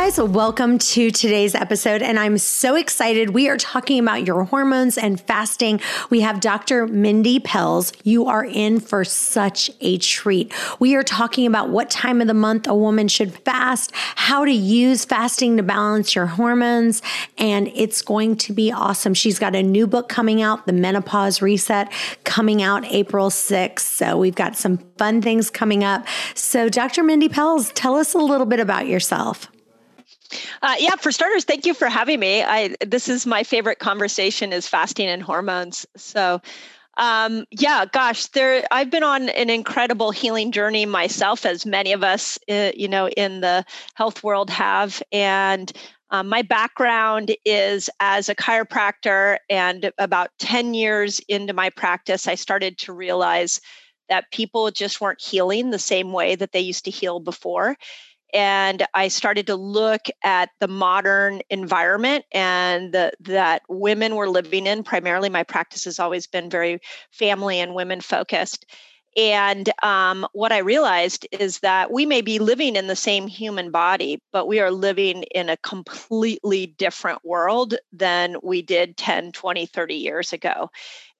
Guys. Welcome to today's episode. And I'm so excited. We are talking about your hormones and fasting. We have Dr. Mindy Pelz. You are in for such a treat. We are talking about what time of the month a woman should fast, how to use fasting to balance your hormones, and it's going to be awesome. She's got a new book coming out, The Menopause Reset, coming out April 6th. So we've got some fun things coming up. So, Dr. Mindy Pelz, tell us a little bit about yourself. Uh, yeah, for starters, thank you for having me. I this is my favorite conversation is fasting and hormones. So, um, yeah, gosh, there I've been on an incredible healing journey myself, as many of us, uh, you know, in the health world have. And um, my background is as a chiropractor, and about ten years into my practice, I started to realize that people just weren't healing the same way that they used to heal before and I started to look at the modern environment and the, that women were living in. Primarily, my practice has always been very family and women focused. And um, what I realized is that we may be living in the same human body, but we are living in a completely different world than we did 10, 20, 30 years ago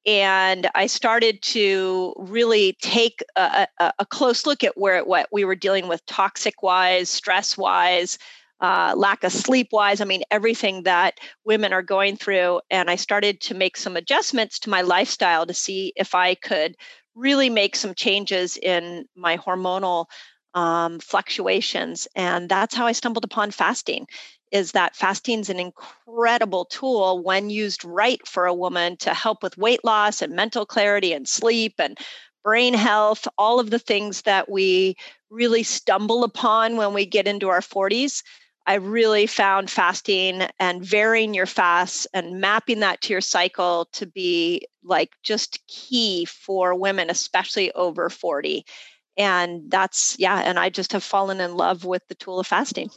and I started to really take a, a, a, close look at where what we were dealing with toxic wise, stress wise, uh, lack of sleep wise. I mean, everything that women are going through. And I started to make some adjustments to my lifestyle to see if I could really make some changes in my hormonal um, fluctuations. And that's how I stumbled upon fasting is that fasting is an incredible tool when used right for a woman to help with weight loss and mental clarity and sleep and brain health, all of the things that we really stumble upon when we get into our 40s. I really found fasting and varying your fasts and mapping that to your cycle to be like just key for women, especially over 40. And that's, yeah, and I just have fallen in love with the tool of fasting.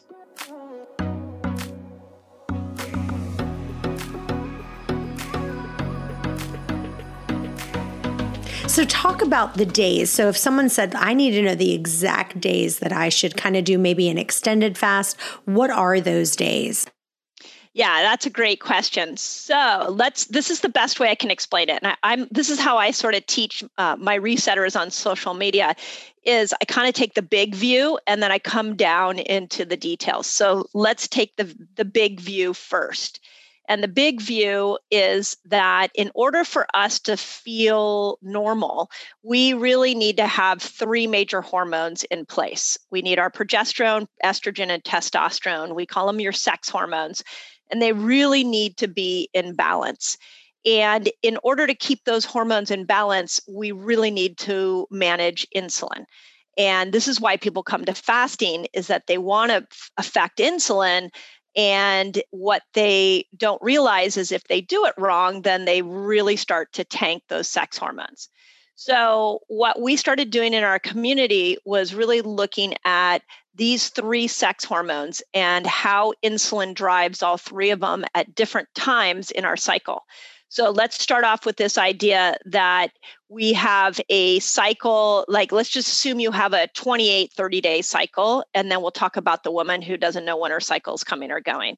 So, talk about the days. So, if someone said, I need to know the exact days that I should kind of do maybe an extended fast, what are those days? Yeah, that's a great question. So let's. This is the best way I can explain it, and I, am This is how I sort of teach uh, my resetters on social media. Is I kind of take the big view and then I come down into the details. So let's take the the big view first. And the big view is that in order for us to feel normal, we really need to have three major hormones in place. We need our progesterone, estrogen, and testosterone. We call them your sex hormones, and they really need to be in balance. And in order to keep those hormones in balance, we really need to manage insulin. And this is why people come to fasting is that they want to affect insulin and what they don't realize is if they do it wrong, then they really start to tank those sex hormones. So, what we started doing in our community was really looking at these three sex hormones and how insulin drives all three of them at different times in our cycle. So let's start off with this idea that we have a cycle, like let's just assume you have a 28, 30 day cycle, and then we'll talk about the woman who doesn't know when her cycle is coming or going.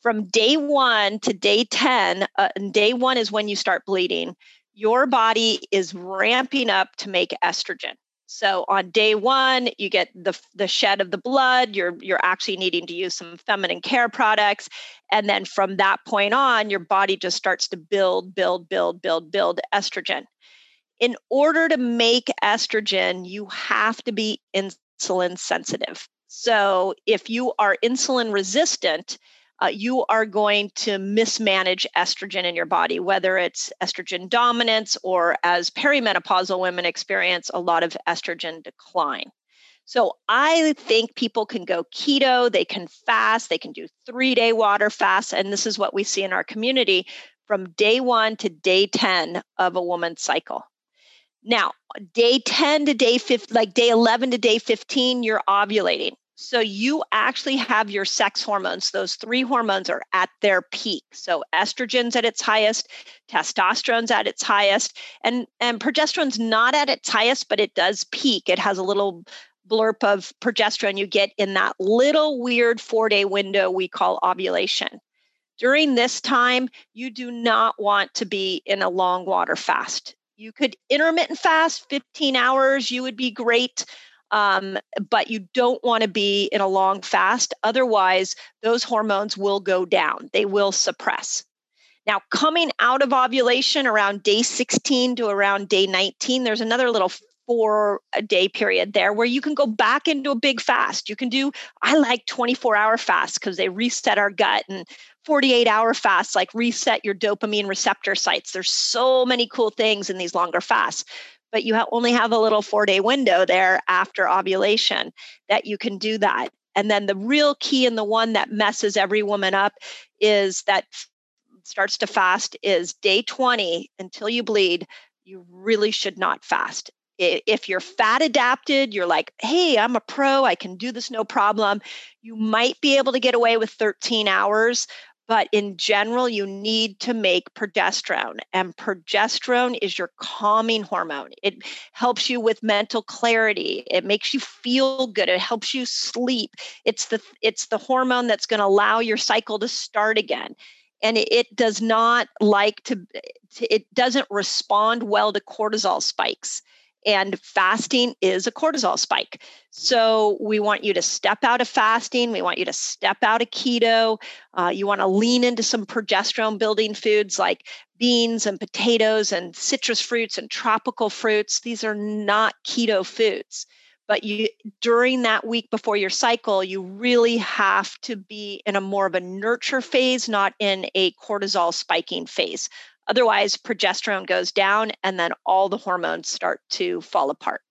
From day one to day 10, uh, day one is when you start bleeding, your body is ramping up to make estrogen. So on day one, you get the the shed of the blood. You're you're actually needing to use some feminine care products, and then from that point on, your body just starts to build, build, build, build, build estrogen. In order to make estrogen, you have to be insulin sensitive. So if you are insulin resistant, uh, you are going to mismanage estrogen in your body, whether it's estrogen dominance or as perimenopausal women experience a lot of estrogen decline. So I think people can go keto, they can fast, they can do three day water fast. And this is what we see in our community from day one to day 10 of a woman's cycle. Now, day 10 to day 15, like day 11 to day 15, you're ovulating. So you actually have your sex hormones. Those three hormones are at their peak. So estrogen's at its highest, testosterone's at its highest, and and progesterone's not at its highest, but it does peak. It has a little blurb of progesterone you get in that little weird 4-day window we call ovulation. During this time, you do not want to be in a long water fast. You could intermittent fast 15 hours, you would be great. Um, but you don't want to be in a long fast. Otherwise, those hormones will go down, they will suppress. Now, coming out of ovulation around day 16 to around day 19, there's another little four day period there where you can go back into a big fast. You can do, I like 24 hour fasts because they reset our gut and 48 hour fasts like reset your dopamine receptor sites. There's so many cool things in these longer fasts, but you only have a little four day window there after ovulation that you can do that. And then the real key and the one that messes every woman up is that starts to fast is day 20 until you bleed you really should not fast if you're fat adapted, you're like, hey, I'm a pro, I can do this no problem. You might be able to get away with 13 hours, but in general, you need to make progesterone. And progesterone is your calming hormone. It helps you with mental clarity. It makes you feel good. It helps you sleep. It's the it's the hormone that's going to allow your cycle to start again. And it, does not like to it doesn't respond well to cortisol spikes and fasting is a cortisol spike. So we want you to step out of fasting. We want you to step out of keto. Uh, you want to lean into some progesterone building foods like beans and potatoes and citrus fruits and tropical fruits. These are not keto foods. But you during that week before your cycle, you really have to be in a more of a nurture phase, not in a cortisol spiking phase. Otherwise, progesterone goes down and then all the hormones start to fall apart.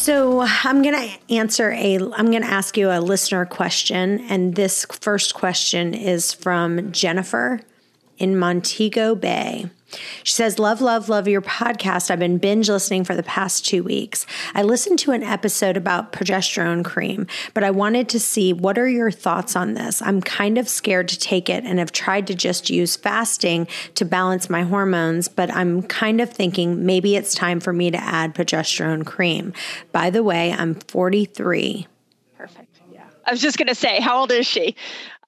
So I'm going to answer a I'm going to ask you a listener question and this first question is from Jennifer in Montego Bay. She says, Love, love, love your podcast. I've been binge listening for the past two weeks. I listened to an episode about progesterone cream, but I wanted to see what are your thoughts on this? I'm kind of scared to take it and have tried to just use fasting to balance my hormones, but I'm kind of thinking maybe it's time for me to add progesterone cream. By the way, I'm 43. Perfect. I was just going to say, how old is she?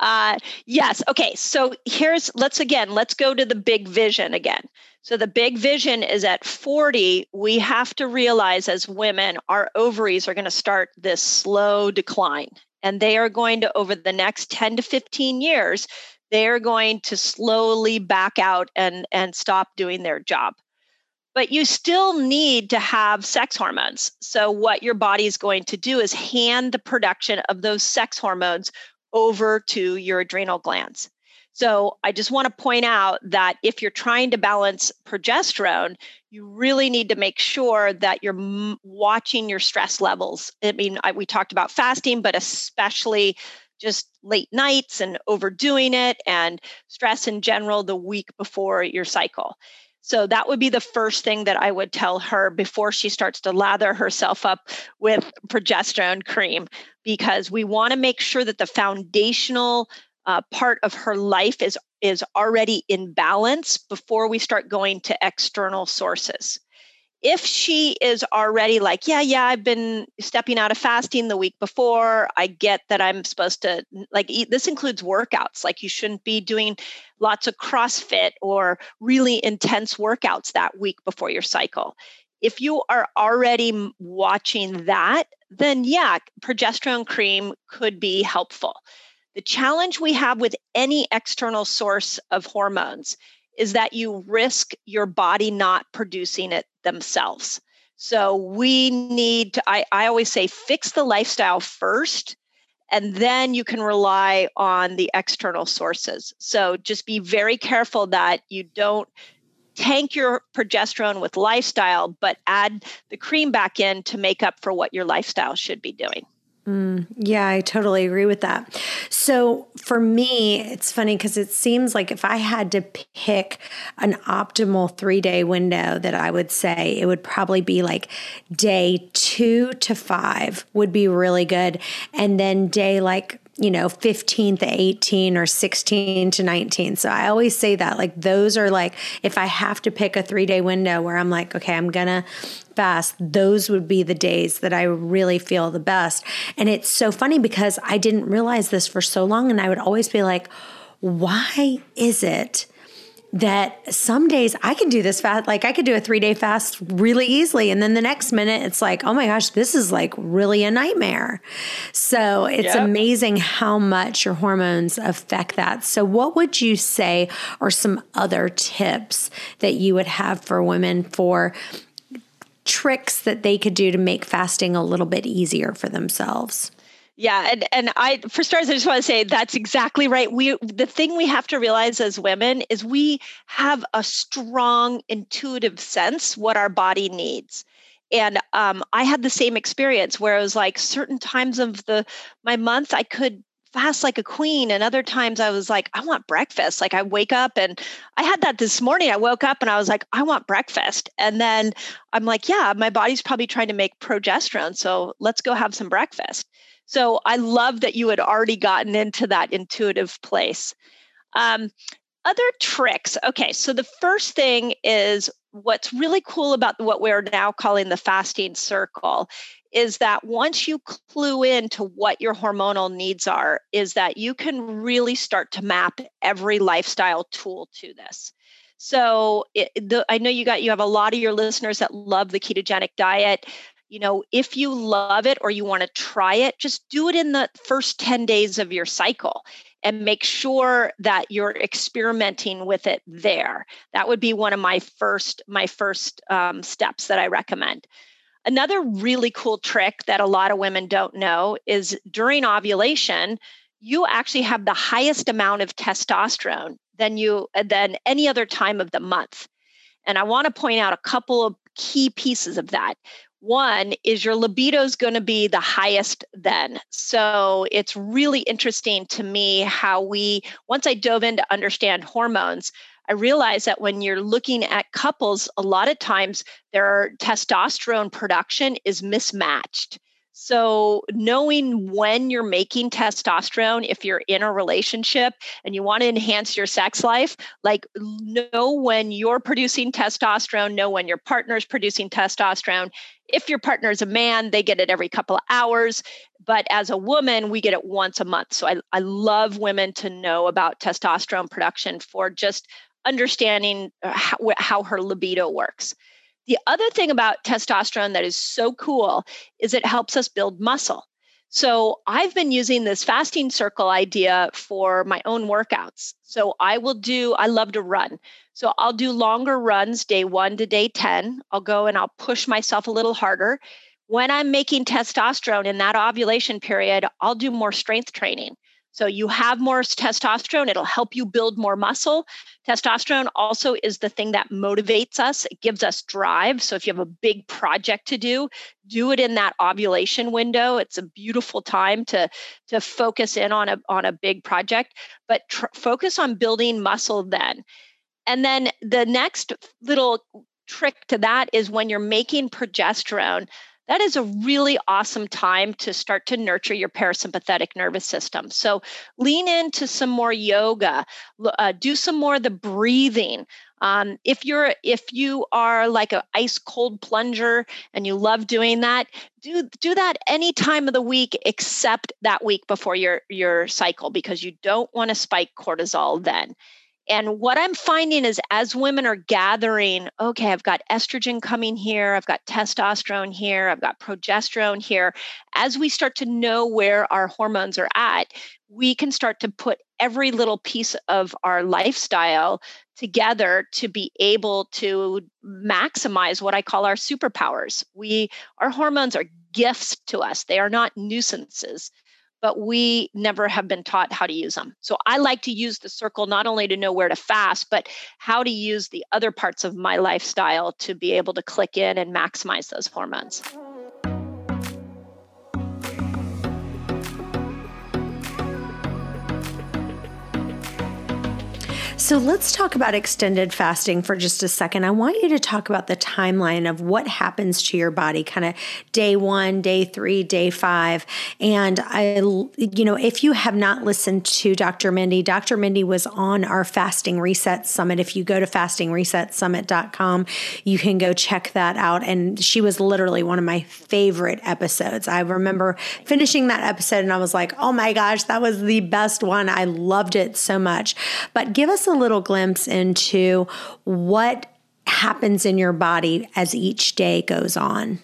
Uh, yes. Okay. So here's, let's again, let's go to the big vision again. So the big vision is at 40, we have to realize as women, our ovaries are going to start this slow decline. And they are going to, over the next 10 to 15 years, they are going to slowly back out and, and stop doing their job but you still need to have sex hormones. So, what your body is going to do is hand the production of those sex hormones over to your adrenal glands. So I just want to point out that if you're trying to balance progesterone, you really need to make sure that you're m- watching your stress levels. I mean, I, we talked about fasting, but especially just late nights and overdoing it and stress in general the week before your cycle. So that would be the first thing that I would tell her before she starts to lather herself up with progesterone cream, because we want to make sure that the foundational uh, part of her life is is already in balance before we start going to external sources if she is already like, yeah, yeah, I've been stepping out of fasting the week before, I get that I'm supposed to like eat. This includes workouts. Like you shouldn't be doing lots of CrossFit or really intense workouts that week before your cycle. If you are already watching that, then yeah, progesterone cream could be helpful. The challenge we have with any external source of hormones is that you risk your body not producing it themselves. So we need to, I, I always say, fix the lifestyle first, and then you can rely on the external sources. So just be very careful that you don't tank your progesterone with lifestyle, but add the cream back in to make up for what your lifestyle should be doing. Mm, yeah, I totally agree with that. So for me, it's funny because it seems like if I had to pick an optimal three day window, that I would say it would probably be like day two to five would be really good. And then day like you know, 15 to 18 or 16 to 19. So I always say that like those are like, if I have to pick a three day window where I'm like, okay, I'm going to fast, those would be the days that I really feel the best. And it's so funny because I didn't realize this for so long. And I would always be like, why is it that some days I can do this fast. Like I could do a three day fast really easily. And then the next minute it's like, oh my gosh, this is like really a nightmare. So it's yep. amazing how much your hormones affect that. So, what would you say are some other tips that you would have for women for tricks that they could do to make fasting a little bit easier for themselves? Yeah, and and I for starters, I just want to say that's exactly right. We the thing we have to realize as women is we have a strong intuitive sense what our body needs. And um, I had the same experience where it was like certain times of the my month I could fast like a queen and other times i was like i want breakfast like i wake up and i had that this morning i woke up and i was like i want breakfast and then i'm like yeah my body's probably trying to make progesterone so let's go have some breakfast so I love that you had already gotten into that intuitive place. Um, other tricks. Okay, so the first thing is what's really cool about what we're now calling the fasting circle is that once you clue in to what your hormonal needs are, is that you can really start to map every lifestyle tool to this. So it, the, I know you got you have a lot of your listeners that love the ketogenic diet you know, if you love it or you want to try it, just do it in the first 10 days of your cycle and make sure that you're experimenting with it there. That would be one of my first my first um, steps that I recommend. Another really cool trick that a lot of women don't know is during ovulation, you actually have the highest amount of testosterone than you than any other time of the month. And I want to point out a couple of key pieces of that. One is your libido is going to be the highest then. So it's really interesting to me how we, once I dove in to understand hormones, I realized that when you're looking at couples, a lot of times their testosterone production is mismatched. So, knowing when you're making testosterone, if you're in a relationship and you want to enhance your sex life, like know when you're producing testosterone, know when your partner is producing testosterone. If your partner is a man, they get it every couple of hours. But as a woman, we get it once a month. So, I, I love women to know about testosterone production for just understanding uh, how, how her libido works. The other thing about testosterone that is so cool is it helps us build muscle. So I've been using this fasting circle idea for my own workouts. So I will do, I love to run. So I'll do longer runs day one to day 10. I'll go and I'll push myself a little harder. When I'm making testosterone in that ovulation period, I'll do more strength training. So you have more testosterone, it'll help you build more muscle. Testosterone also is the thing that motivates us, it gives us drive. So if you have a big project to do, do it in that ovulation window. It's a beautiful time to to focus in on a on a big project, but tr- focus on building muscle then. And then the next little trick to that is when you're making progesterone, that is a really awesome time to start to nurture your parasympathetic nervous system. So lean into some more yoga, uh, do some more of the breathing. Um, if you're if you are like an ice cold plunger and you love doing that, do do that any time of the week except that week before your your cycle because you don't want to spike cortisol then. And what I'm finding is as women are gathering, okay, I've got estrogen coming here, I've got testosterone here, I've got progesterone here. As we start to know where our hormones are at, we can start to put every little piece of our lifestyle together to be able to maximize what I call our superpowers. We our hormones are gifts to us. They are not nuisances but we never have been taught how to use them. So I like to use the circle not only to know where to fast, but how to use the other parts of my lifestyle to be able to click in and maximize those hormones. So let's talk about extended fasting for just a second. I want you to talk about the timeline of what happens to your body, kind of day one, day three, day five. And I, you know, if you have not listened to Dr. Mindy, Dr. Mindy was on our Fasting Reset Summit. If you go to fastingresetsummit.com, you can go check that out. And she was literally one of my favorite episodes. I remember finishing that episode and I was like, oh my gosh, that was the best one. I loved it so much. But give us a little glimpse into what happens in your body as each day goes on.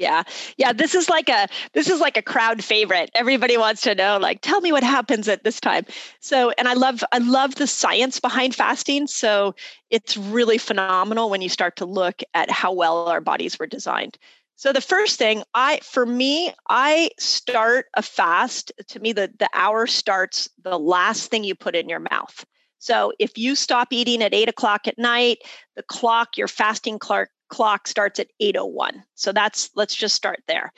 Yeah. Yeah, this is like a this is like a crowd favorite. Everybody wants to know like tell me what happens at this time. So, and I love I love the science behind fasting, so it's really phenomenal when you start to look at how well our bodies were designed. So the first thing I for me, I start a fast. To me, the, the hour starts the last thing you put in your mouth. So if you stop eating at eight o'clock at night, the clock, your fasting clock clock starts at 801. So that's let's just start there.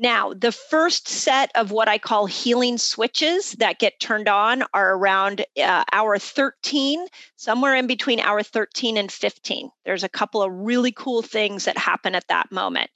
Now, the first set of what I call healing switches that get turned on are around uh, hour 13, somewhere in between hour 13 and 15. There's a couple of really cool things that happen at that moment.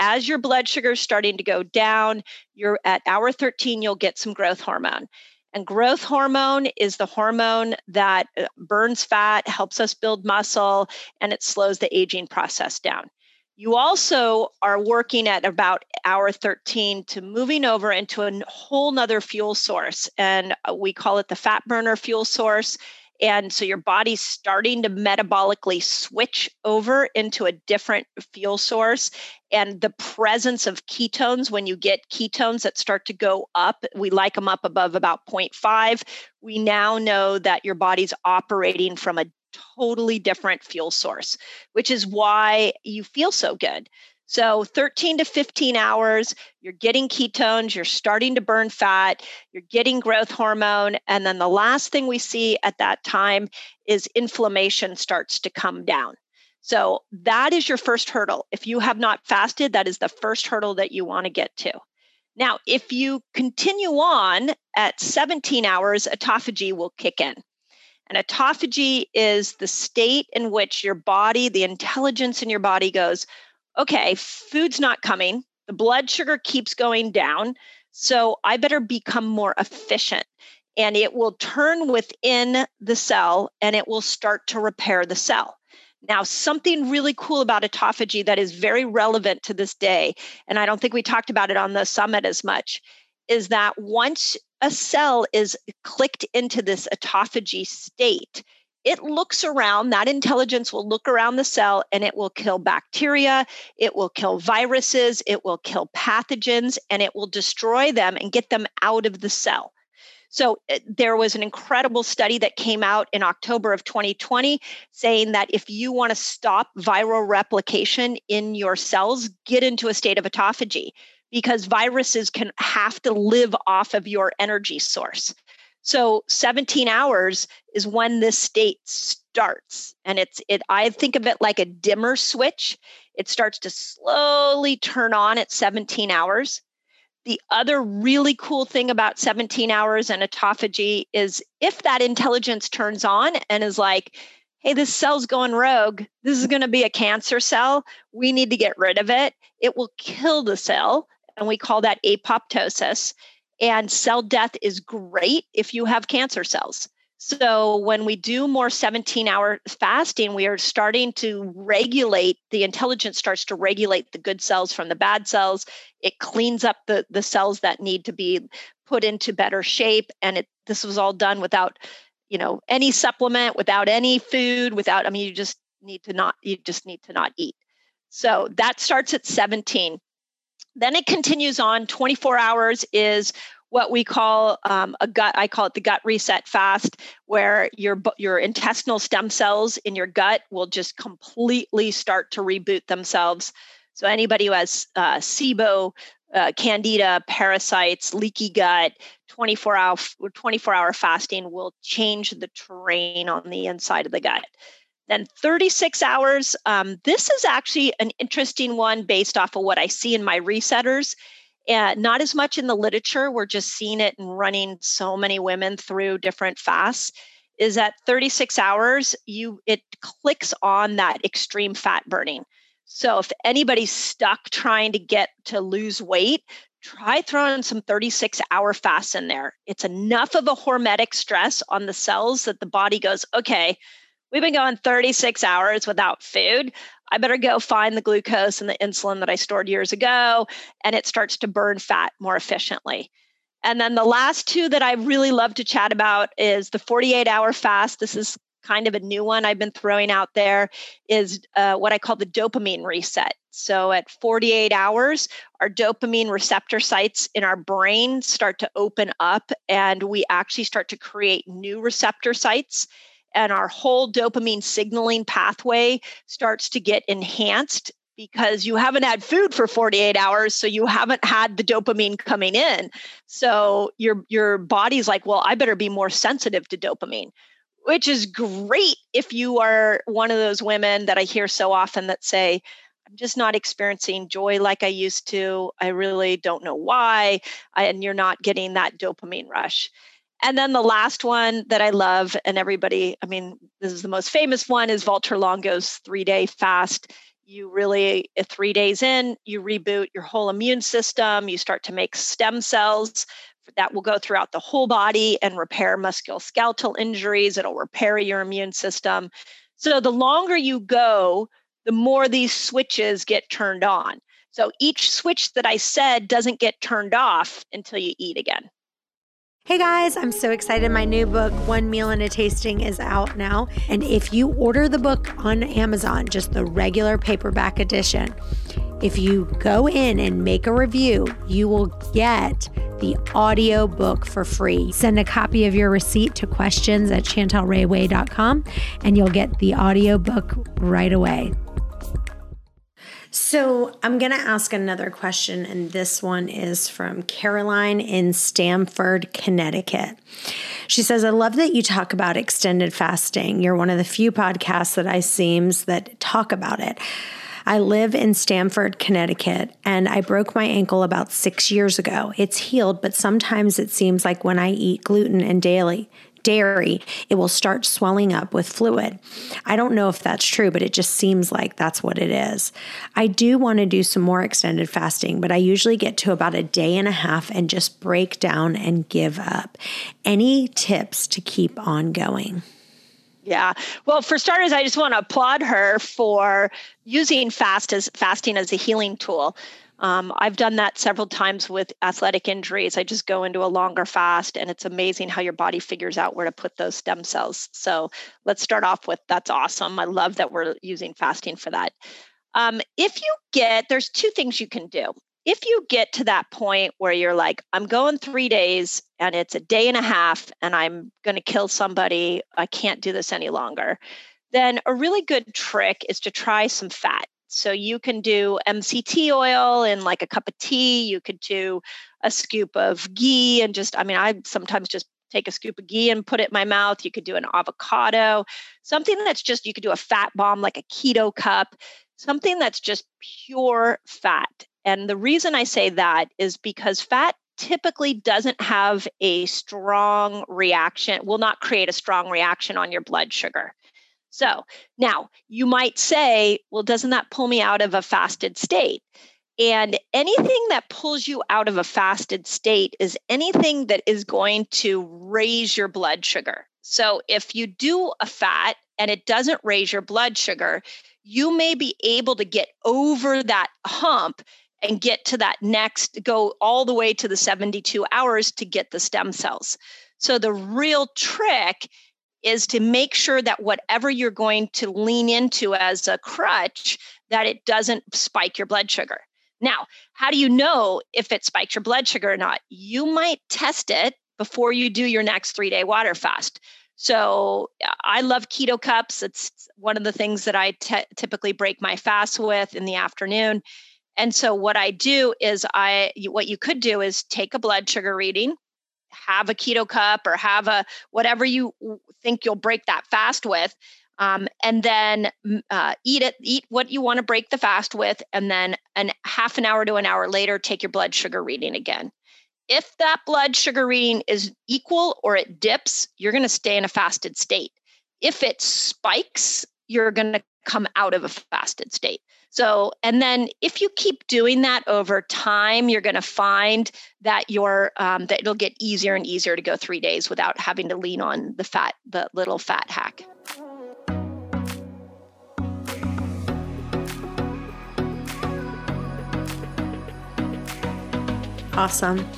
As your blood sugar is starting to go down, you're at hour 13, you'll get some growth hormone. And growth hormone is the hormone that uh, burns fat, helps us build muscle, and it slows the aging process down. You also are working at about hour 13 to moving over into a whole nother fuel source. And uh, we call it the fat burner fuel source. And so your body's starting to metabolically switch over into a different fuel source. And the presence of ketones, when you get ketones that start to go up, we like them up above about 0.5. We now know that your body's operating from a totally different fuel source, which is why you feel so good. So 13 to 15 hours, you're getting ketones, you're starting to burn fat, you're getting growth hormone. And then the last thing we see at that time is inflammation starts to come down. So that is your first hurdle. If you have not fasted, that is the first hurdle that you want to get to. Now, if you continue on at 17 hours, autophagy will kick in. And autophagy is the state in which your body, the intelligence in your body goes, okay, food's not coming. The blood sugar keeps going down. So I better become more efficient. And it will turn within the cell and it will start to repair the cell. Now, something really cool about autophagy that is very relevant to this day, and I don't think we talked about it on the summit as much, is that once a cell is clicked into this autophagy state, it looks around, that intelligence will look around the cell and it will kill bacteria, it will kill viruses, it will kill pathogens, and it will destroy them and get them out of the cell. So eh, there was an incredible study that came out in October of 2020 saying that if you want to stop viral replication in your cells, get into a state of autophagy because viruses can have to live off of your energy source. So 17 hours is when this state starts. And it's it I think of it like a dimmer switch. It starts to slowly turn on at 17 hours. The other really cool thing about 17 hours and autophagy is if that intelligence turns on and is like, hey, this cell's going rogue. This is going to be a cancer cell. We need to get rid of it. It will kill the cell. And we call that apoptosis. And cell death is great if you have cancer cells. So when we do more 17 hour fasting, we are starting to regulate the intelligence starts to regulate the good cells from the bad cells. It cleans up the, the cells that need to be put into better shape. And it this was all done without, you know, any supplement, without any food, without, I mean, you just need to not, you just need to not eat. So that starts at 17. Then it continues on. 24 hours is what we call um, a gut. I call it the gut reset fast, where your your intestinal stem cells in your gut will just completely start to reboot themselves. So anybody who has uh, SIBO, uh, candida, parasites, leaky gut, 24 hour 24 hour fasting will change the terrain on the inside of the gut. Then 36 hours. Um, this is actually an interesting one based off of what I see in my resetters. And not as much in the literature. We're just seeing it and running so many women through different fasts. is at 36 hours you it clicks on that extreme fat burning so if anybody's stuck trying to get to lose weight try throwing some 36 hour fasts in there it's enough of a hormetic stress on the cells that the body goes okay we've been going 36 hours without food I better go find the glucose and the insulin that I stored years ago, and it starts to burn fat more efficiently. And then the last two that I really love to chat about is the 48 hour fast. This is kind of a new one I've been throwing out there is uh, what I call the dopamine reset. So at 48 hours, our dopamine receptor sites in our brain start to open up and we actually start to create new receptor sites. And our whole dopamine signaling pathway starts to get enhanced because you haven't had food for 48 hours so you haven't had the dopamine coming in. So your your body's like well i better be more sensitive to dopamine which is great if you are one of those women that i hear so often that say i'm just not experiencing joy like i used to. I really don't know why and you're not getting that dopamine rush and then the last one that I love, and everybody, I mean, this is the most famous one, is Valter Longo's three day fast. You really three days in you reboot your whole immune system. You start to make stem cells that will go throughout the whole body and repair musculoskeletal injuries. It'll repair your immune system. So the longer you go the more these switches get turned on. So each switch that i said doesn't get turned off until you eat again Hey guys, I'm so excited. My new book, One Meal and a Tasting, is out now. And if you order the book on Amazon, just the regular paperback edition, if you go in and make a review, you will get the audio book for free. Send a copy of your receipt to questions at chantelrayway.com and you'll get the audio book right away. So I'm going to ask another question, and this one is from Caroline in Stamford, Connecticut. She says, I love that you talk about extended fasting. You're one of the few podcasts that I seems that talk about it. I live in Stamford, Connecticut, and I broke my ankle about six years ago. It's healed, but sometimes it seems like when I eat gluten and daily, dairy, it will start swelling up with fluid. I don't know if that's true, but it just seems like that's what it is. I do want to do some more extended fasting, but I usually get to about a day and a half and just break down and give up. Any tips to keep on going? Yeah. Well, for starters, I just want to applaud her for using fast as fasting as a healing tool. Um, I've done that several times with athletic injuries. I just go into a longer fast, and it's amazing how your body figures out where to put those stem cells. So let's start off with that's awesome. I love that we're using fasting for that. Um, if you get, there's two things you can do. If you get to that point where you're like, I'm going three days and it's a day and a half and I'm going to kill somebody, I can't do this any longer, then a really good trick is to try some fat. So you can do MCT oil in like a cup of tea. You could do a scoop of ghee and just, I mean, I sometimes just take a scoop of ghee and put it in my mouth. You could do an avocado, something that's just, you could do a fat bomb like a keto cup, something that's just pure fat. And the reason I say that is because fat typically doesn't have a strong reaction, will not create a strong reaction on your blood sugar. So now you might say, well, doesn't that pull me out of a fasted state? And anything that pulls you out of a fasted state is anything that is going to raise your blood sugar. So if you do a fat and it doesn't raise your blood sugar, you may be able to get over that hump and get to that next, go all the way to the 72 hours to get the stem cells. So the real trick is to make sure that whatever you're going to lean into as a crutch that it doesn't spike your blood sugar. Now how do you know if it spikes your blood sugar or not? You might test it before you do your next three day water fast. So i love keto cups. It's one of the things that I typically break my fast with in the afternoon. And so what i do is i what you could do is take a blood sugar reading have a keto cup or have a whatever you think you'll break that fast with um, and then uh, eat it eat what you want to break the fast with and then an half an hour to an hour later take your blood sugar reading again if that blood sugar reading is equal or it dips, you're going to stay in a fasted state. If it spikes, you're going to come out of a fasted state. So, and then if you keep doing that over time, you're going to find that your um, that it'll get easier and easier to go three days without having to lean on the fat, the little fat hack. Awesome.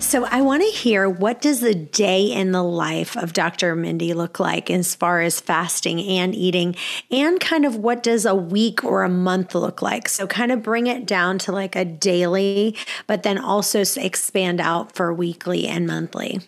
So I want to hear what does the day in the life of Dr. Mindy look like as far as fasting and eating and kind of what does a week or a month look like? So kind of bring it down to like a daily, but then also expand out for weekly and monthly.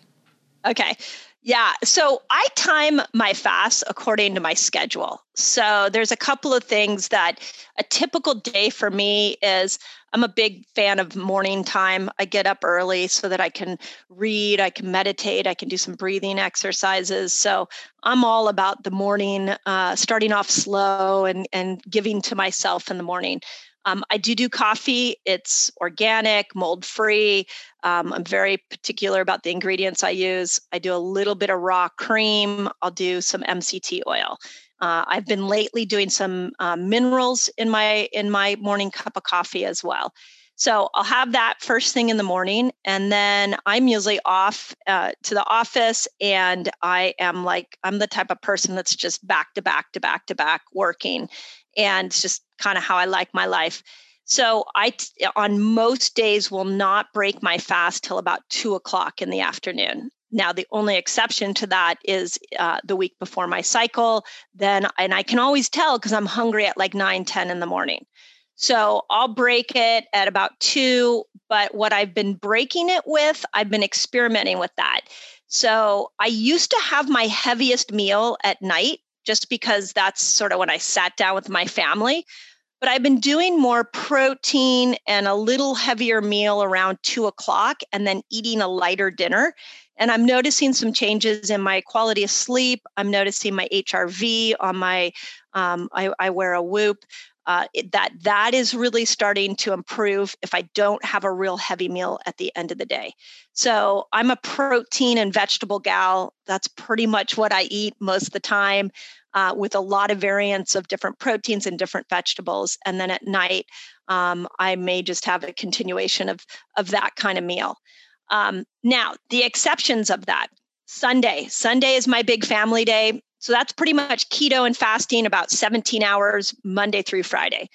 Okay. Yeah. So I time my fast according to my schedule. So there's a couple of things that a typical day for me is I'm a big fan of morning time. I get up early so that I can read, I can meditate, I can do some breathing exercises. So I'm all about the morning, uh, starting off slow and, and giving to myself in the morning. Um, I do do coffee. It's organic, mold free. Um, I'm very particular about the ingredients I use. I do a little bit of raw cream. I'll do some MCT oil. Uh, I've been lately doing some uh, minerals in my in my morning cup of coffee as well. So I'll have that first thing in the morning, and then I'm usually off uh, to the office, and I am like I'm the type of person that's just back to back to back to back working, and it's just kind of how I like my life. So I, on most days, will not break my fast till about two o'clock in the afternoon. Now, the only exception to that is uh, the week before my cycle. Then, and I can always tell because I'm hungry at like 9, 10 in the morning. So I'll break it at about two. But what I've been breaking it with, I've been experimenting with that. So I used to have my heaviest meal at night just because that's sort of when I sat down with my family. But I've been doing more protein and a little heavier meal around two o'clock and then eating a lighter dinner. And I'm noticing some changes in my quality of sleep. I'm noticing my HRV on my, um, I, I, wear a whoop. Uh, that that is really starting to improve if I don't have a real heavy meal at the end of the day. So I'm a protein and vegetable gal. That's pretty much what I eat most of the time, uh, with a lot of variants of different proteins and different vegetables. And then at night, um, I may just have a continuation of of that kind of meal. Um, now, the exceptions of that Sunday. Sunday is my big family day. So that's pretty much keto and fasting about 17 hours, Monday through Friday.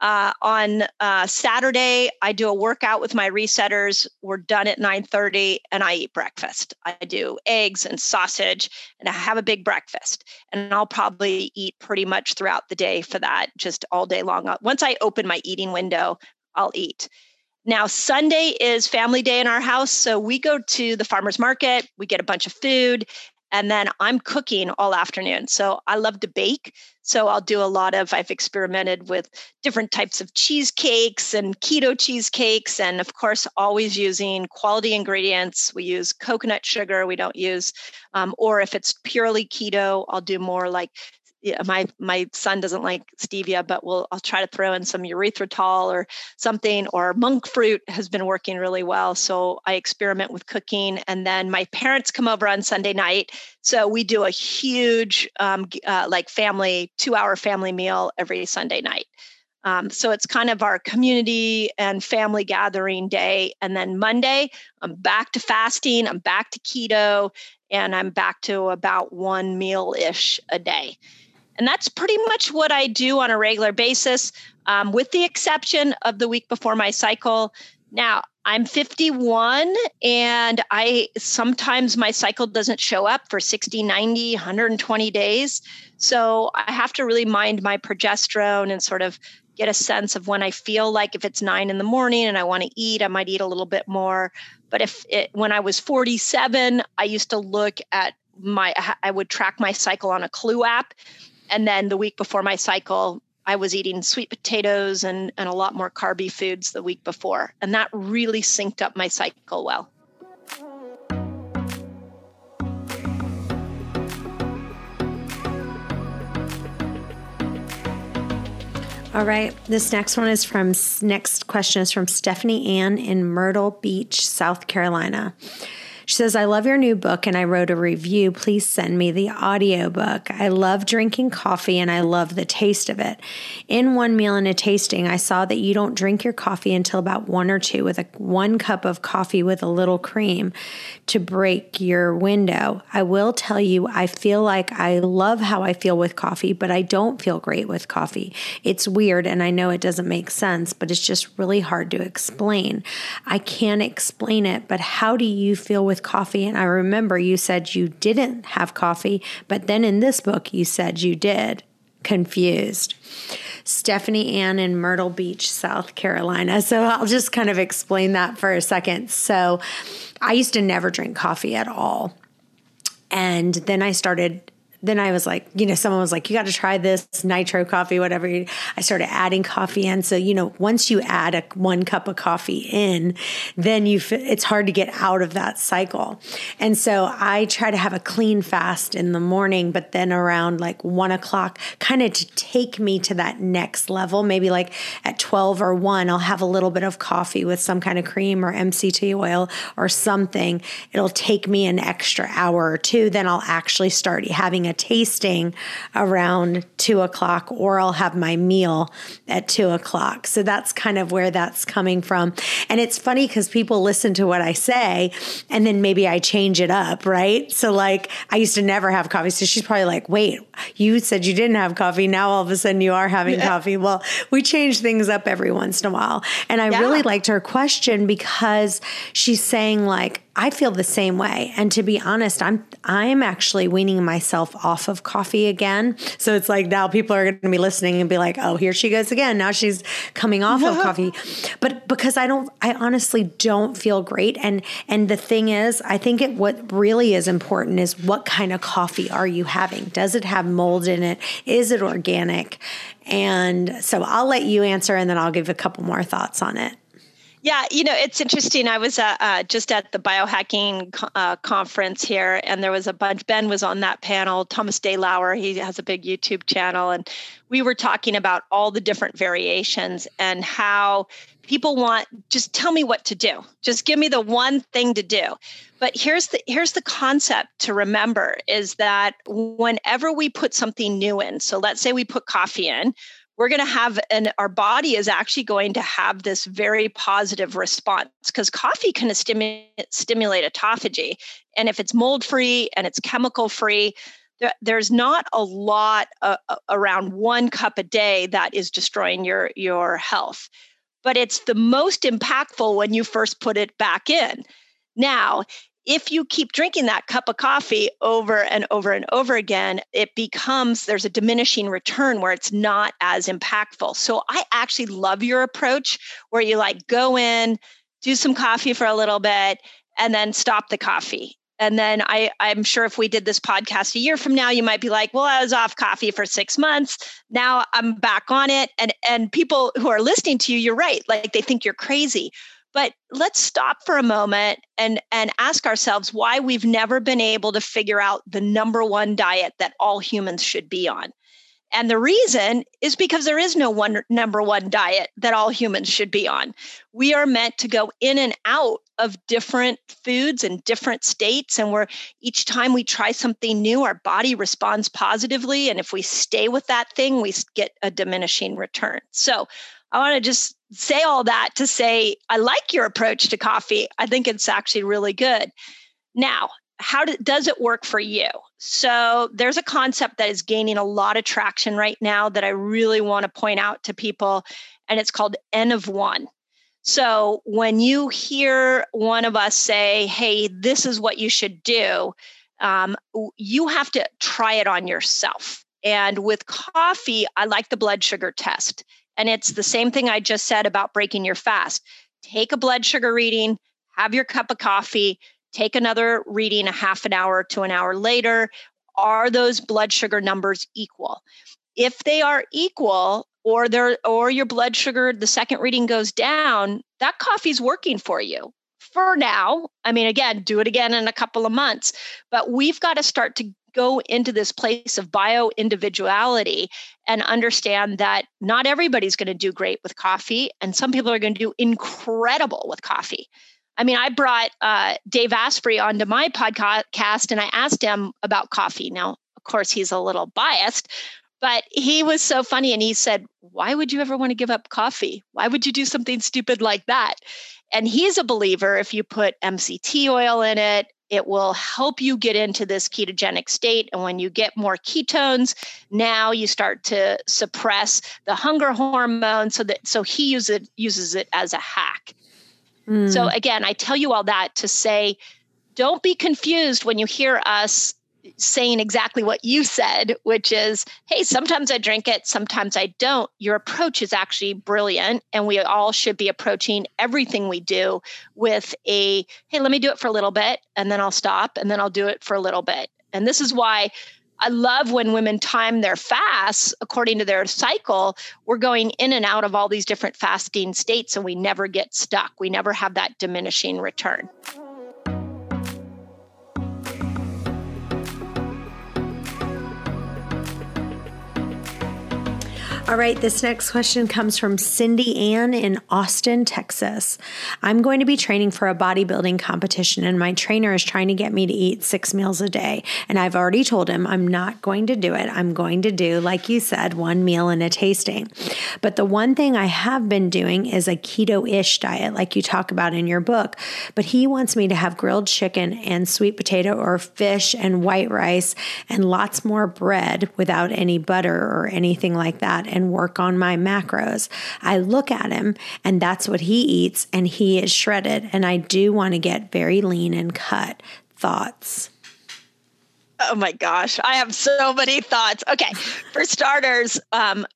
Uh, on uh, Saturday, I do a workout with my resetters. We're done at 9:30, and I eat breakfast. I do eggs and sausage, and I have a big breakfast. And I'll probably eat pretty much throughout the day for that, just all day long. Once I open my eating window, I'll eat. Now, Sunday is family day in our house. So we go to the farmer's market, we get a bunch of food, and then I'm cooking all afternoon. So I love to bake. So I'll do a lot of, I've experimented with different types of cheesecakes and keto cheesecakes. And of course, always using quality ingredients. We use coconut sugar, we don't use, um, or if it's purely keto, I'll do more like yeah, my my son doesn't like stevia, but we'll I'll try to throw in some erythritol or something. Or monk fruit has been working really well, so I experiment with cooking. And then my parents come over on Sunday night, so we do a huge um, uh, like family two hour family meal every Sunday night. Um, so it's kind of our community and family gathering day. And then Monday, I'm back to fasting. I'm back to keto, and I'm back to about one meal ish a day. And that's pretty much what I do on a regular basis, um, with the exception of the week before my cycle. Now, I'm 51 and I sometimes my cycle doesn't show up for 60, 90, 120 days. So I have to really mind my progesterone and sort of get a sense of when I feel like if it's nine in the morning and I want to eat, I might eat a little bit more. But if it, when I was 47, I used to look at my, I would track my cycle on a Clue app and then the week before my cycle, I was eating sweet potatoes and, and a lot more carby foods the week before. And that really synced up my cycle well. All right. This next one is from next question is from Stephanie Ann in Myrtle Beach, South Carolina. She says, I love your new book and I wrote a review. Please send me the audiobook. I love drinking coffee and I love the taste of it. In one meal and a tasting, I saw that you don't drink your coffee until about one or two with a one cup of coffee with a little cream to break your window. I will tell you, I feel like I love how I feel with coffee, but I don't feel great with coffee. It's weird and I know it doesn't make sense, but it's just really hard to explain. I can't explain it, but how do you feel with with coffee. And I remember you said you didn't have coffee, but then in this book, you said you did. Confused. Stephanie Ann in Myrtle Beach, South Carolina. So I'll just kind of explain that for a second. So I used to never drink coffee at all. And then I started then I was like, you know, someone was like, you got to try this nitro coffee, whatever. I started adding coffee in. So, you know, once you add a one cup of coffee in, then you, it's hard to get out of that cycle. And so I try to have a clean fast in the morning, but then around like one o'clock, kind of to take me to that next level, maybe like at 12 or one, I'll have a little bit of coffee with some kind of cream or MCT oil or something. It'll take me an extra hour or two. Then I'll actually start having a tasting around two o'clock, or I'll have my meal at two o'clock. So that's kind of where that's coming from. And it's funny because people listen to what I say and then maybe I change it up, right? So, like, I used to never have coffee. So she's probably like, wait, you said you didn't have coffee. Now all of a sudden you are having yeah. coffee. Well, we change things up every once in a while. And I yeah. really liked her question because she's saying, like, I feel the same way. And to be honest, I'm I'm actually weaning myself off of coffee again. So it's like now people are going to be listening and be like, "Oh, here she goes again. Now she's coming off of coffee." But because I don't I honestly don't feel great and and the thing is, I think it what really is important is what kind of coffee are you having? Does it have mold in it? Is it organic? And so I'll let you answer and then I'll give a couple more thoughts on it. Yeah, you know, it's interesting. I was uh, uh, just at the biohacking uh, conference here, and there was a bunch. Ben was on that panel. Thomas DeLauer, he has a big YouTube channel, and we were talking about all the different variations and how people want just tell me what to do. Just give me the one thing to do. But here's the here's the concept to remember is that whenever we put something new in, so let's say we put coffee in, we're going to have and our body is actually going to have this very positive response because coffee can stimulate stimulate autophagy. And if it's mold free and it's chemical free there's not a lot uh, uh, around one cup a day that is destroying your your health. But it's the most impactful when you first put it back in. Now if you keep drinking that cup of coffee over and over and over again, it becomes there's a diminishing return where it's not as impactful. So I actually love your approach where you like go in, do some coffee for a little bit, and then stop the coffee. And then I, I'm sure if we did this podcast a year from now, you might be like, well, I was off coffee for six months. Now I'm back on it. And and people who are listening to you, you're right. Like they think you're crazy. But let's stop for a moment and, and ask ourselves why we've never been able to figure out the number one diet that all humans should be on. And the reason is because there is no one number one diet that all humans should be on. We are meant to go in and out of different foods and different states. And we're each time we try something new, our body responds positively. And if we stay with that thing, we get a diminishing return. So I want to just say all that to say I like your approach to coffee. I think it's actually really good. Now, how do, does it work for you? So, there's a concept that is gaining a lot of traction right now that I really want to point out to people, and it's called N of one. So, when you hear one of us say, Hey, this is what you should do, um, you have to try it on yourself. And with coffee, I like the blood sugar test. And it's the same thing I just said about breaking your fast. Take a blood sugar reading, have your cup of coffee, take another reading a half an hour to an hour later. Are those blood sugar numbers equal? If they are equal, or there or your blood sugar the second reading goes down, that coffee's working for you for now. I mean, again, do it again in a couple of months, but we've got to start to go into this place of bio individuality and understand that not everybody's going to do great with coffee, and some people are going to do incredible with coffee. I mean, I brought uh, Dave Asprey onto my podcast and I asked him about coffee. Now, of course, he's a little biased, but he was so funny and he said, Why would you ever want to give up coffee? Why would you do something stupid like that? And he's a believer if you put MCT oil in it, it will help you get into this ketogenic state. And when you get more ketones, now you start to suppress the hunger hormone. So that so he uses it, uses it as a hack. Mm. So again, I tell you all that to say, don't be confused when you hear us saying exactly what you said, which is, hey, sometimes I drink it, sometimes I don't. Your approach is actually brilliant. And we all should be approaching everything we do with a, hey, let me do it for a little bit, and then I'll stop, and then I'll do it for a little bit. And this is why I love when women time their fasts according to their cycle. We're going in and out of all these different fasting states, and we never get stuck. We never have that diminishing return. All right, this next question comes from Cindy Ann in Austin, Texas. I'm going to be training for a bodybuilding competition, and my trainer is trying to get me to eat six meals a day. And I've already told him I'm not going to do it. I'm going to do, like you said, one meal and a tasting. But the one thing I have been doing is a keto ish diet, like you talk about in your book. But he wants me to have grilled chicken and sweet potato or fish and white rice and lots more bread without any butter or anything like that. And work on my macros. I look at him and that's what he eats and he is shredded. And I do want to get very lean and cut. Thoughts? Oh my gosh, I have so many thoughts. Okay, for starters, um,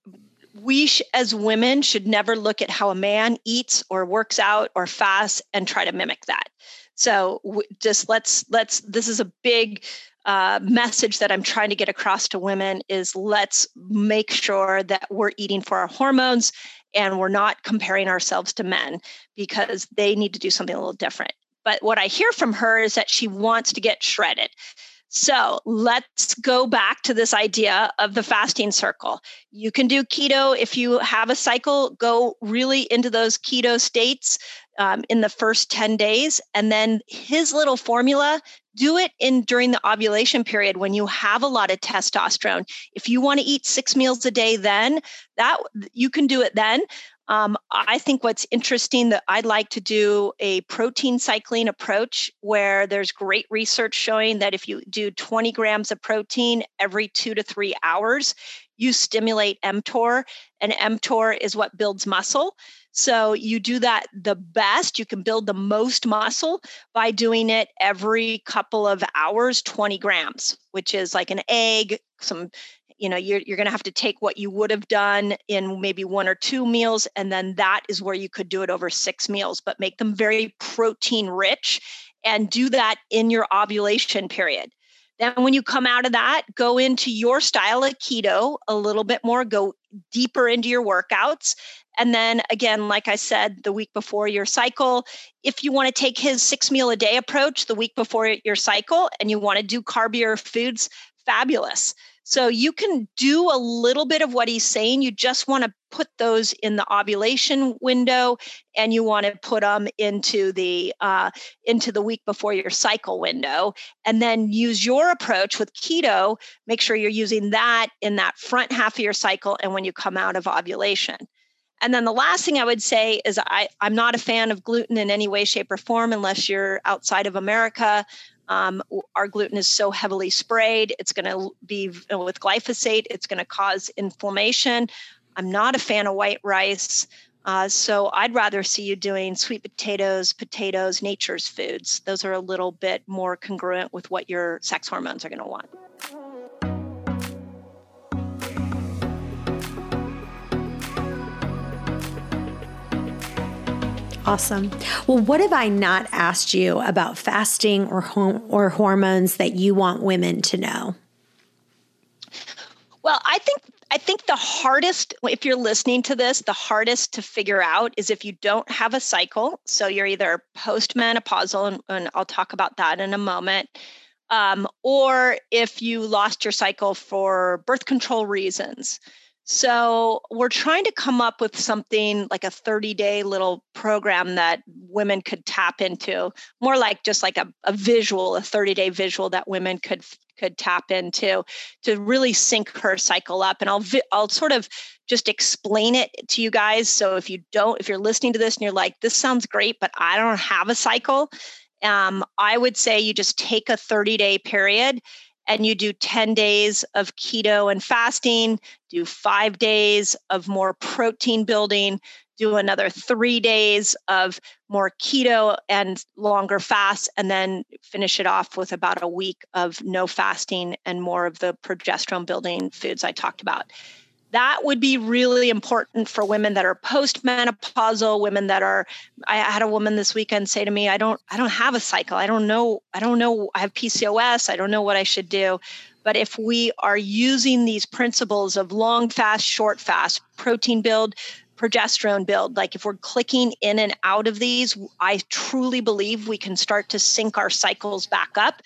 we sh- as women should never look at how a man eats or works out or fasts and try to mimic that. So w- just let's let's this is a big uh, message that I'm trying to get across to women is let's make sure that we're eating for our hormones and we're not comparing ourselves to men because they need to do something a little different. But what I hear from her is that she wants to get shredded. So let's go back to this idea of the fasting circle. You can do keto if you have a cycle, go really into those keto states um, in the first 10 days. And then his little formula do it in during the ovulation period when you have a lot of testosterone. If you want to eat six meals a day then that you can do it then. Um, i think what's interesting that i'd like to do a protein cycling approach where there's great research showing that if you do 20 grams of protein every two to three hours you stimulate mtor and mtor is what builds muscle so you do that the best. You can build the most muscle by doing it every couple of hours, 20 grams, which is like an egg, some you know you're, you're going to have to take what you would have done in maybe one or two meals and then that is where you could do it over six meals but make them very protein rich and do that in your ovulation period then, when you come out of that, go into your style of keto a little bit more, go deeper into your workouts. And then, again, like I said, the week before your cycle, if you want to take his six meal a day approach the week before your cycle and you want to do carbier foods, fabulous. So you can do a little bit of what he's saying. You just want to put those in the ovulation window, and you want to put them into the uh, into the week before your cycle window, and then use your approach with keto. Make sure you're using that in that front half of your cycle, and when you come out of ovulation. And then the last thing I would say is I, I'm not a fan of gluten in any way, shape, or form unless you're outside of America. Um, our gluten is so heavily sprayed, it's going to be with glyphosate, it's going to cause inflammation. I'm not a fan of white rice. Uh, so I'd rather see you doing sweet potatoes, potatoes, nature's foods. Those are a little bit more congruent with what your sex hormones are going to want. Awesome. Well, what have I not asked you about fasting or or hormones that you want women to know? Well, I think I think the hardest if you're listening to this, the hardest to figure out is if you don't have a cycle. So you're either postmenopausal and, and I'll talk about that in a moment. um, or if you lost your cycle for birth control reasons. So we're trying to come up with something like a 30 day little program that women could tap into, more like just like a, a visual, a 30 day visual that women could could tap into to really sync her cycle up. And I'll vi- I'll sort of just explain it to you guys. So if you don't, if you're listening to this and you're like, this sounds great, but I don't have a cycle, um, I would say you just take a 30 day period and you do 10 days of keto and fasting, do five days of more protein building, do another three days of more keto and longer fast, and then finish it off with about a week of no fasting and more of the progesterone building foods I talked about that would be really important for women that are postmenopausal women that are i had a woman this weekend say to me i don't i don't have a cycle. I don't know i don't know i have pcos i don't know what i should do. But if we are using these principles of long fast short fast protein build progesterone build like if we're clicking in and out of these i truly believe we can start to sync our cycles back up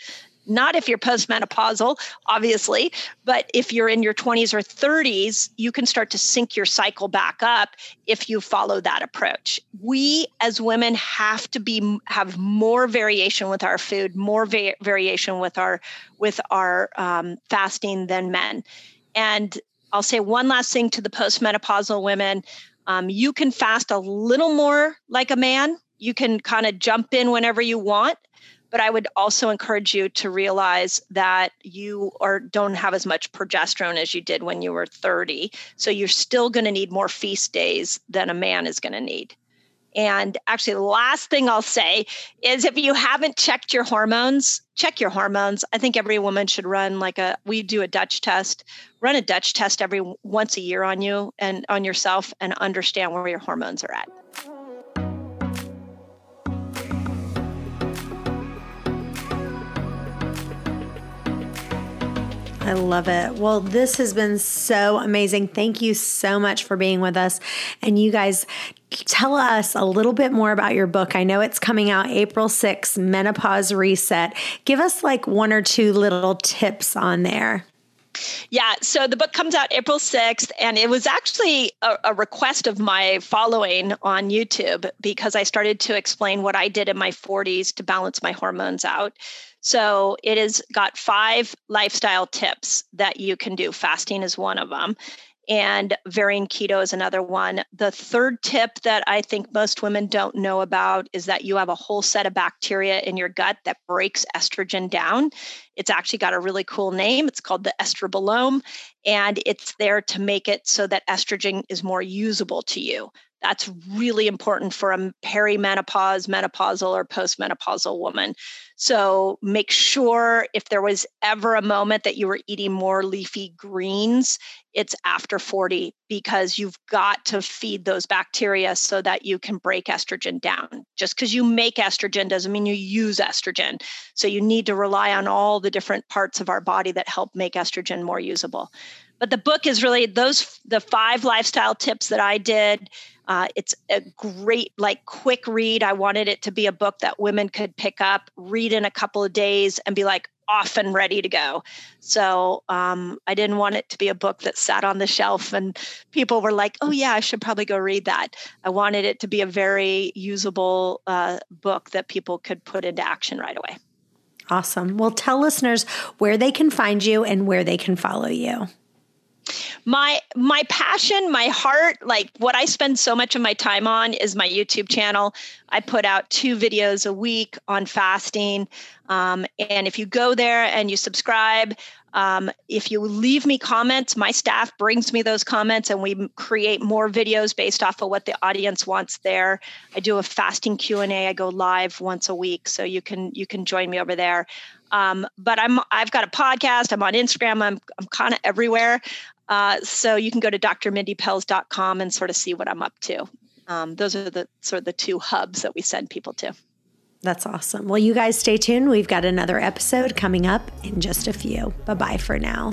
not if you're postmenopausal, obviously, but if you're in your 20s or 30s, you can start to sync your cycle back up if you follow that approach. We as women have to be have more variation with our food, more va- variation with our with our um, fasting than men. And I'll say one last thing to the postmenopausal women: um, you can fast a little more like a man. You can kind of jump in whenever you want but I would also encourage you to realize that you are don't have as much progesterone as you did when you were 30. So you're still going to need more feast days than a man is going to need. And actually, the last thing I'll say is if you haven't checked your hormones, check your hormones. I think every woman should run like a we do a Dutch test, run a Dutch test every once a year on you and on yourself and understand where your hormones are at. I love it. Well, this has been so amazing. Thank you so much for being with us. And you guys, tell us a little bit more about your book. I know it's coming out April 6th, Menopause Reset. Give us like one or two little tips on there. Yeah, so the book comes out April 6th, and it was actually a, a, request of my following on YouTube because I started to explain what I did in my 40s to balance my hormones out. So it has got five lifestyle tips that you can do. Fasting is one of them. And varying keto is another one. The third tip that I think most women don't know about is that you have a whole set of bacteria in your gut that breaks estrogen down. It's actually got a really cool name. It's called the estrobolome, and it's there to make it so that estrogen is more usable to you. That's really important for a perimenopause, menopausal, or postmenopausal woman. So make sure if there was ever a moment that you were eating more leafy greens, it's after 40 because you've got to feed those bacteria so that you can break estrogen down. Just because you make estrogen doesn't mean you use estrogen. So you need to rely on all the different parts of our body that help make estrogen more usable. But the book is really those the five lifestyle tips that I did uh, it's a great, like, quick read. I wanted it to be a book that women could pick up, read in a couple of days, and be like off and ready to go. So um, I didn't want it to be a book that sat on the shelf and people were like, "Oh yeah, I should probably go read that." I wanted it to be a very usable uh, book that people could put into action right away. Awesome. Well, tell listeners where they can find you and where they can follow you my my passion my heart like what i spend so much of my time on is my youtube channel i put out two videos a week on fasting um, and if you go there and you subscribe um, if you leave me comments my staff brings me those comments and we create more videos based off of what the audience wants there i do a fasting q&a i go live once a week so you can you can join me over there um, but I'm I've got a podcast. I'm on Instagram. I'm I'm kind of everywhere. Uh, so you can go to drmindypelz.com and sort of see what I'm up to. Um, those are the sort of the two hubs that we send people to. That's awesome. Well, you guys stay tuned. We've got another episode coming up in just a few. Bye bye for now.